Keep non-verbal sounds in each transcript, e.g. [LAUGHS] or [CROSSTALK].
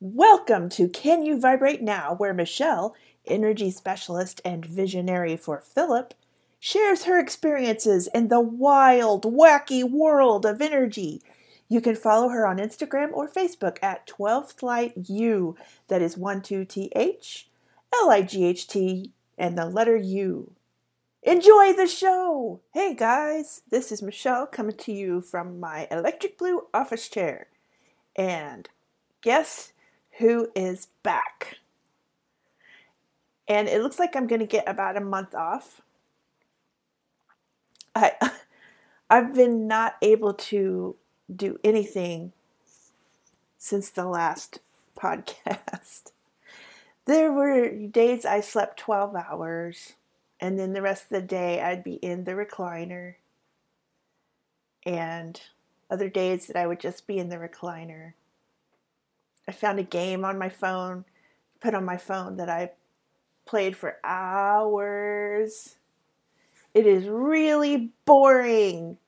Welcome to Can You Vibrate Now, where Michelle, energy specialist and visionary for Philip, shares her experiences in the wild, wacky world of energy. You can follow her on Instagram or Facebook at 12th Light U. That is 12th L I G H T and the letter U. Enjoy the show! Hey guys, this is Michelle coming to you from my electric blue office chair. And guess who is back? And it looks like I'm going to get about a month off. I [LAUGHS] I've been not able to do anything since the last [LAUGHS] podcast. There were days I slept 12 hours and then the rest of the day I'd be in the recliner. And other days that I would just be in the recliner. I found a game on my phone, put on my phone that I played for hours. It is really boring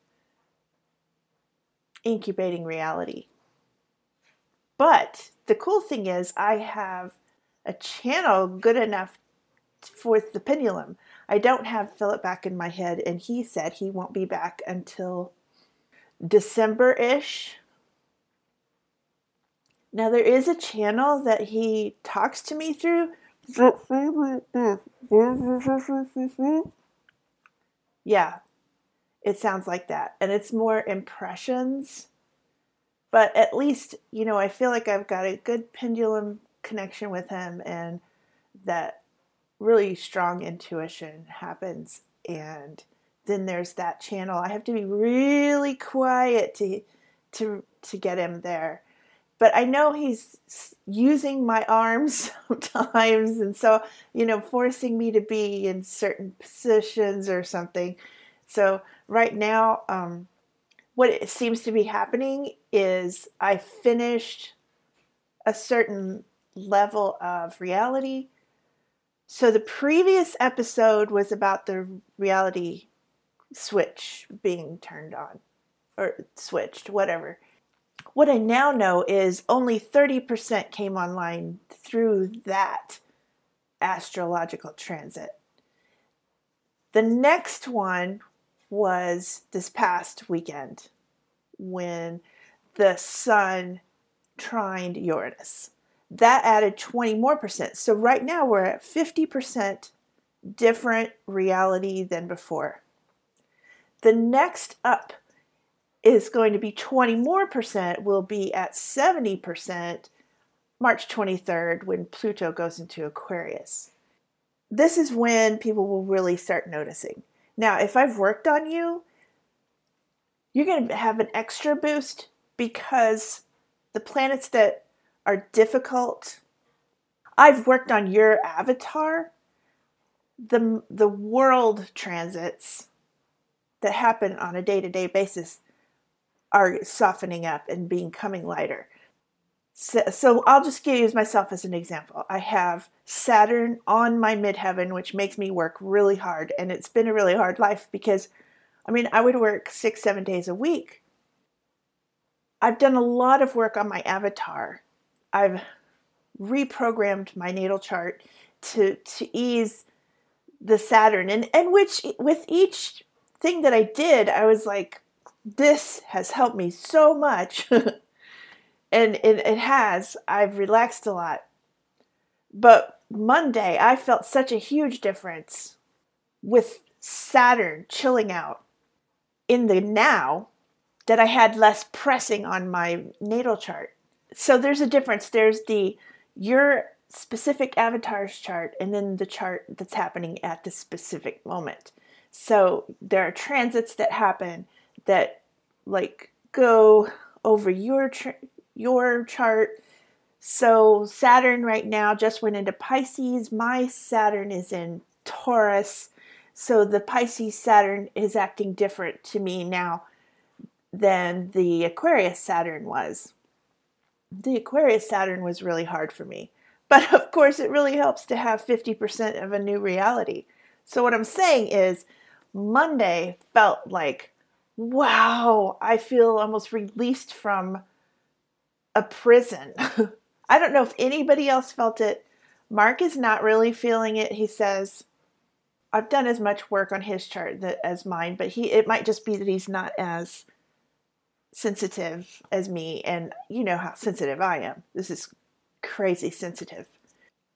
incubating reality. But the cool thing is, I have a channel good enough for the pendulum. I don't have Philip back in my head, and he said he won't be back until December ish. Now, there is a channel that he talks to me through. Yeah, it sounds like that. And it's more impressions. But at least, you know, I feel like I've got a good pendulum connection with him and that really strong intuition happens and then there's that channel i have to be really quiet to to to get him there but i know he's using my arms [LAUGHS] sometimes and so you know forcing me to be in certain positions or something so right now um, what it seems to be happening is i finished a certain level of reality so the previous episode was about the reality switch being turned on or switched, whatever. What I now know is only 30% came online through that astrological transit. The next one was this past weekend when the sun trined Uranus that added 20 more percent. So right now we're at 50% different reality than before. The next up is going to be 20 more percent, will be at 70% March 23rd when Pluto goes into Aquarius. This is when people will really start noticing. Now, if I've worked on you, you're going to have an extra boost because the planets that are difficult. I've worked on your avatar. The, the world transits that happen on a day to day basis are softening up and becoming lighter. So, so, I'll just use myself as an example. I have Saturn on my midheaven, which makes me work really hard. And it's been a really hard life because, I mean, I would work six, seven days a week. I've done a lot of work on my avatar I've reprogrammed my natal chart to to ease the Saturn and and which with each thing that I did I was like this has helped me so much. [LAUGHS] And it, has. I've relaxed a lot. But Monday I felt such a huge difference with Saturn chilling out in the now that I had less pressing on my natal chart. So there's a difference. There's the your specific avatar's chart and then the chart that's happening at the specific moment. So there are transits that happen that like go over your your chart. So Saturn right now just went into Pisces. My Saturn is in Taurus. So the Pisces Saturn is acting different to me now than the Aquarius Saturn was the Aquarius Saturn was really hard for me. But of course, it really helps to have 50% of a new reality. So, what I'm saying is, Monday felt like, wow, I feel almost released from a prison. [LAUGHS] I don't know if anybody else felt it. Mark is not really feeling it. He says, I've done as much work on his chart that, as mine, but he it might just be that he's not as sensitive as me and you know how sensitive I am. This is crazy sensitive.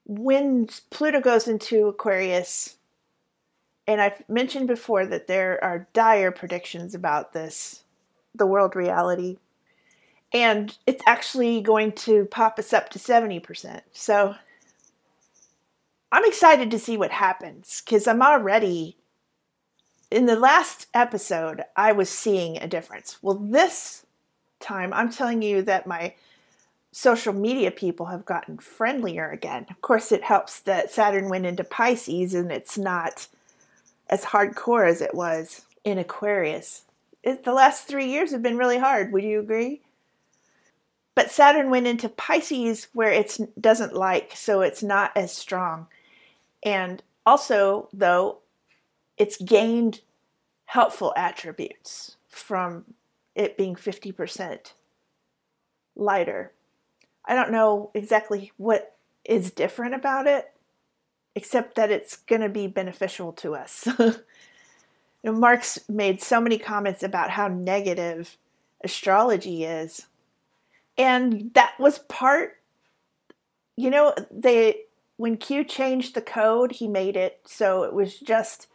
When Pluto goes into Aquarius, and I've mentioned before that there are dire predictions about this, the world reality, and it's actually going to pop us up to 70%. So I'm excited to see what happens because I'm already in the last episode, I was seeing a difference. Well, this time, I'm telling you that my social media people have gotten friendlier again. Of course, it helps that Saturn went into Pisces and it's not as hardcore as it was in Aquarius. It, the last three years have been really hard. Would you agree? But Saturn went into Pisces where it doesn't like, so it's not as strong. And also, though, it's gained helpful attributes from it being 50% lighter. I don't know exactly what is different about it, except that it's going to be beneficial to us. [LAUGHS] you know, Mark's made so many comments about how negative astrology is. And that was part, you know, they when Q changed the code, he made it so it was just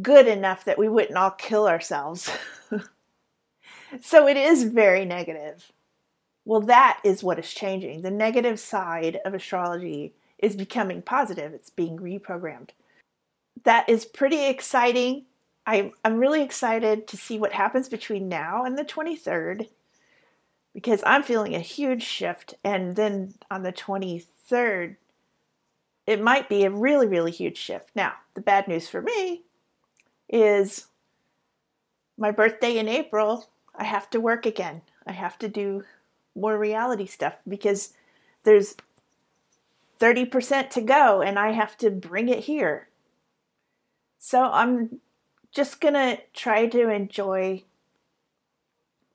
good enough that we wouldn't all kill ourselves. [LAUGHS] so it is very negative. Well, that is what is changing. The negative side of astrology is becoming positive, it's being reprogrammed. That is pretty exciting. I'm, I'm really excited to see what happens between now and the 23rd because I'm feeling a huge shift. And then on the 23rd, it might be a really, really huge shift. Now, the bad news for me is my birthday in April, I have to work again. I have to do more reality stuff because there's 30% to go and I have to bring it here. So I'm just going to try to enjoy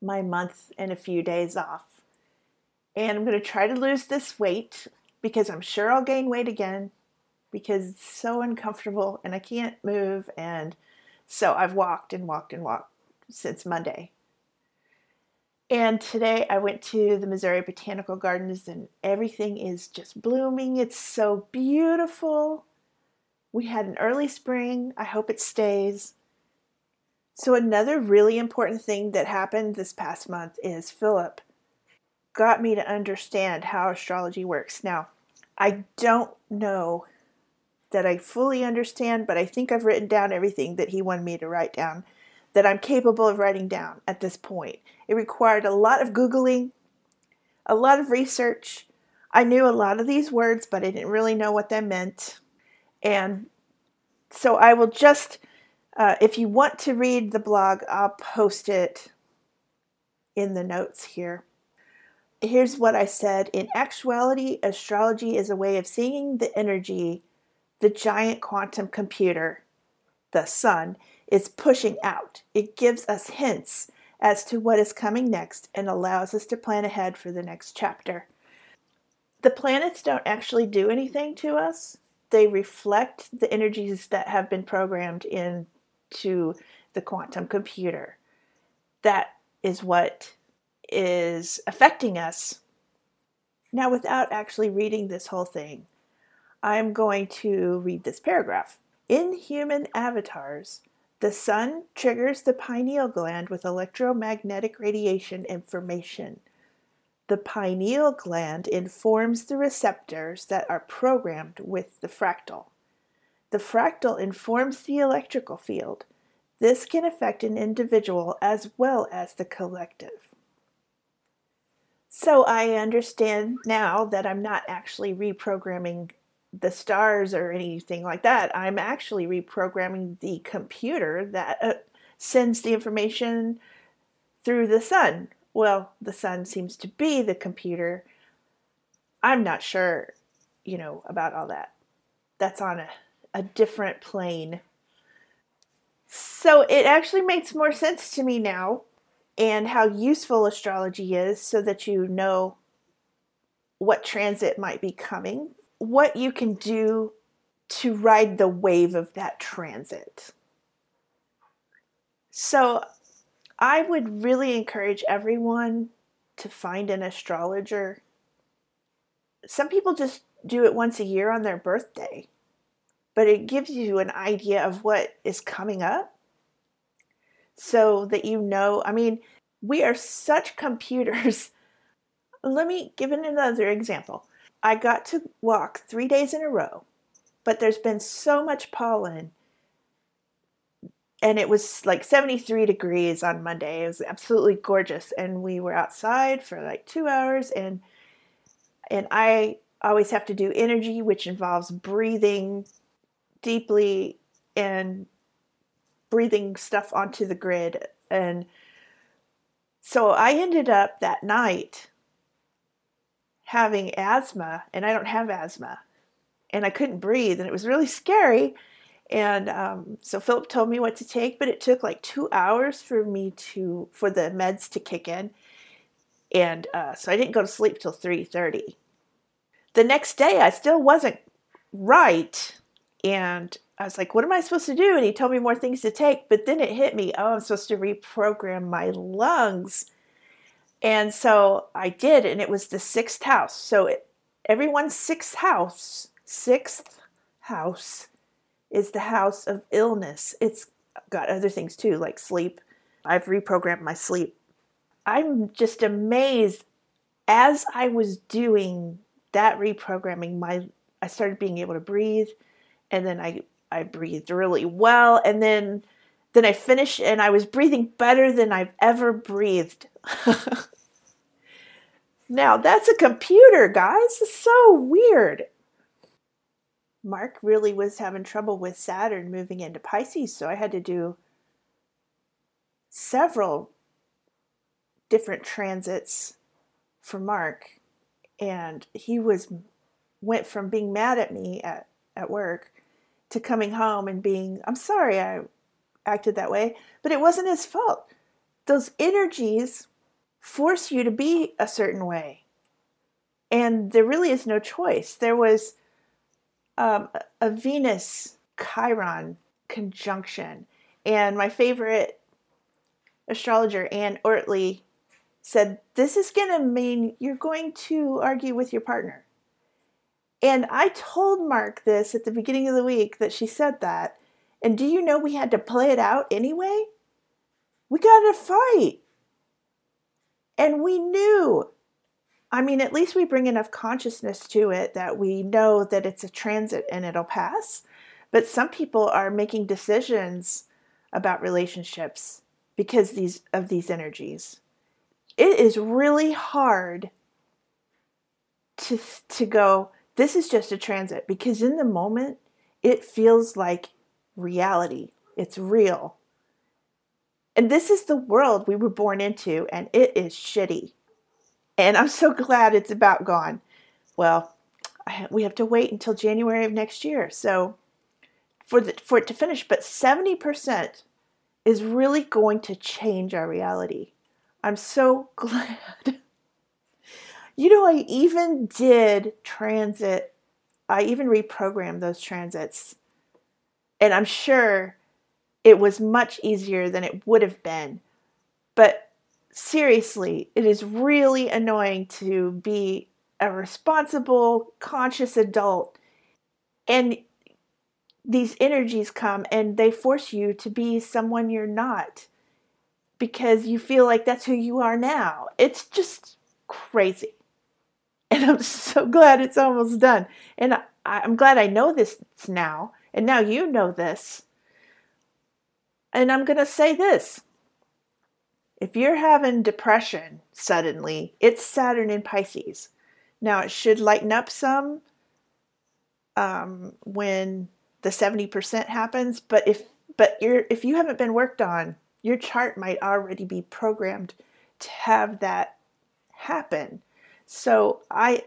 my month and a few days off. And I'm going to try to lose this weight because I'm sure I'll gain weight again because it's so uncomfortable and I can't move. And so I've walked and walked and walked since Monday. And today I went to the Missouri Botanical Gardens and everything is just blooming. It's so beautiful. We had an early spring. I hope it stays. So, another really important thing that happened this past month is Philip got me to understand how astrology works. Now, I don't know that I fully understand, but I think I've written down everything that he wanted me to write down that I'm capable of writing down at this point. It required a lot of Googling, a lot of research. I knew a lot of these words, but I didn't really know what they meant. And so I will just, uh, if you want to read the blog, I'll post it in the notes here here's what I said. In actuality, astrology is a way of seeing the energy the giant quantum computer, the sun, is pushing out. It gives us hints as to what is coming next and allows us to plan ahead for the next chapter. The planets don't actually do anything to us, they reflect the energies that have been programmed into the quantum computer. That is what is affecting us. Now, without actually reading this whole thing, I'm going to read this paragraph. In human avatars, the sun triggers the pineal gland with electromagnetic radiation information. The pineal gland informs the receptors that are programmed with the fractal. The fractal informs the electrical field. This can affect an individual as well as the collective. So I understand now that I'm not actually reprogramming the stars or anything like that. I'm actually reprogramming the computer that uh, sends the information through the sun. Well, the sun seems to be the computer. I'm not sure, you know, about all that. That's on a, a different plane. So it actually makes more sense to me now and how useful astrology is so that you know what transit might be coming, what you can do to ride the wave of that transit. So, I would really encourage everyone to find an astrologer. Some people just do it once a year on their birthday, but it gives you an idea of what is coming up so that you know. I mean, we are such computers. [LAUGHS] Let me give another example. I got to walk three days in a row, but there's been so much pollen and it was like 73 degrees on Monday. It was absolutely gorgeous, and we were outside for like two hours. and And I always have to do energy, which involves breathing deeply and breathing stuff onto the grid. And so I ended up that night having asthma, and I don't have asthma, and I couldn't breathe, and it was really scary and um, so Philip told me what to take, but it took like two hours for me to for the meds to kick in, and uh, so I didn't go to sleep till three thirty. The next day, I still wasn't right, and I was like, "What am I supposed to do?" And he told me more things to take, but then it hit me: "Oh, I'm supposed to reprogram my lungs." And so I did, and it was the sixth house. So it, everyone's sixth house, sixth house is the house of illness. It's got other things too, like sleep. I've reprogrammed my sleep. I'm just amazed as I was doing that reprogramming, my I started being able to breathe and then I I breathed really well and then then I finished and I was breathing better than I've ever breathed. [LAUGHS] now, that's a computer, guys. It's so weird. Mark really was having trouble with Saturn moving into Pisces, so I had to do several different transits for Mark and he was went from being mad at me at, at work to coming home and being I'm sorry I acted that way, but it wasn't his fault. Those energies force you to be a certain way. And there really is no choice. There was um, a Venus Chiron conjunction. And my favorite astrologer, Anne Ortelee, said, This is going to mean you're going to argue with your partner. And I told Mark this at the beginning of the week that she said that. And do you know we had to play it out anyway? We got a fight. And we knew I mean, at least we bring enough consciousness to it that we know that it's a transit and it'll pass. But some people are making decisions about relationships because these of these energies. It is really hard to to go this is just a transit because in the moment it feels like reality. It's real. And this is the world we were born into and it is shitty. And I'm so glad it's about gone. Well, we have to wait until January of next year. So for the, for it to finish, but 70% is really going to change our reality. I'm so [LAUGHS] glad. you know, I even did transit, I even reprogrammed those transits. And I'm sure it was much easier than it would have been. But seriously, it is really annoying to be a responsible, conscious adult and these energies come and they force you to be someone you're not because you feel like that's who you are now. It's just crazy. And I'm so glad it's almost done. And I, am glad I know this now. And now you know this. And I'm going to say this if you're having depression suddenly, it's Saturn in Pisces. Now, it should lighten up some um, when the 70% happens, but if but you're if you haven't been worked on, your chart might already be programmed to have that happen. So I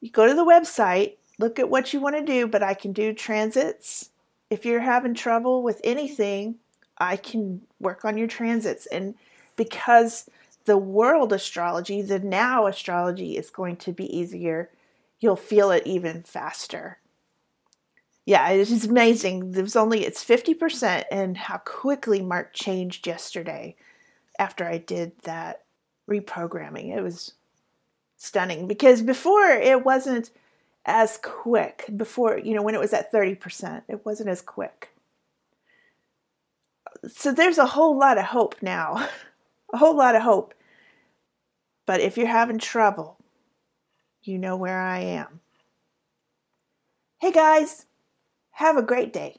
you go to the website, look at what you want to do, but I can do transits. If you're having trouble with anything, I can work on your transits and because the world astrology, the now astrology is going to be easier. You'll feel it even faster. Yeah, it's amazing. There's only it's 50% and how quickly Mark changed yesterday after I did that reprogramming. It was stunning because before it wasn't as quick. Before, you know, when it was at 30%, it wasn't as quick. So there's a whole lot of hope now. [LAUGHS] a whole lot of hope. But if you're having trouble, you know where I am. Hey guys, have a great day.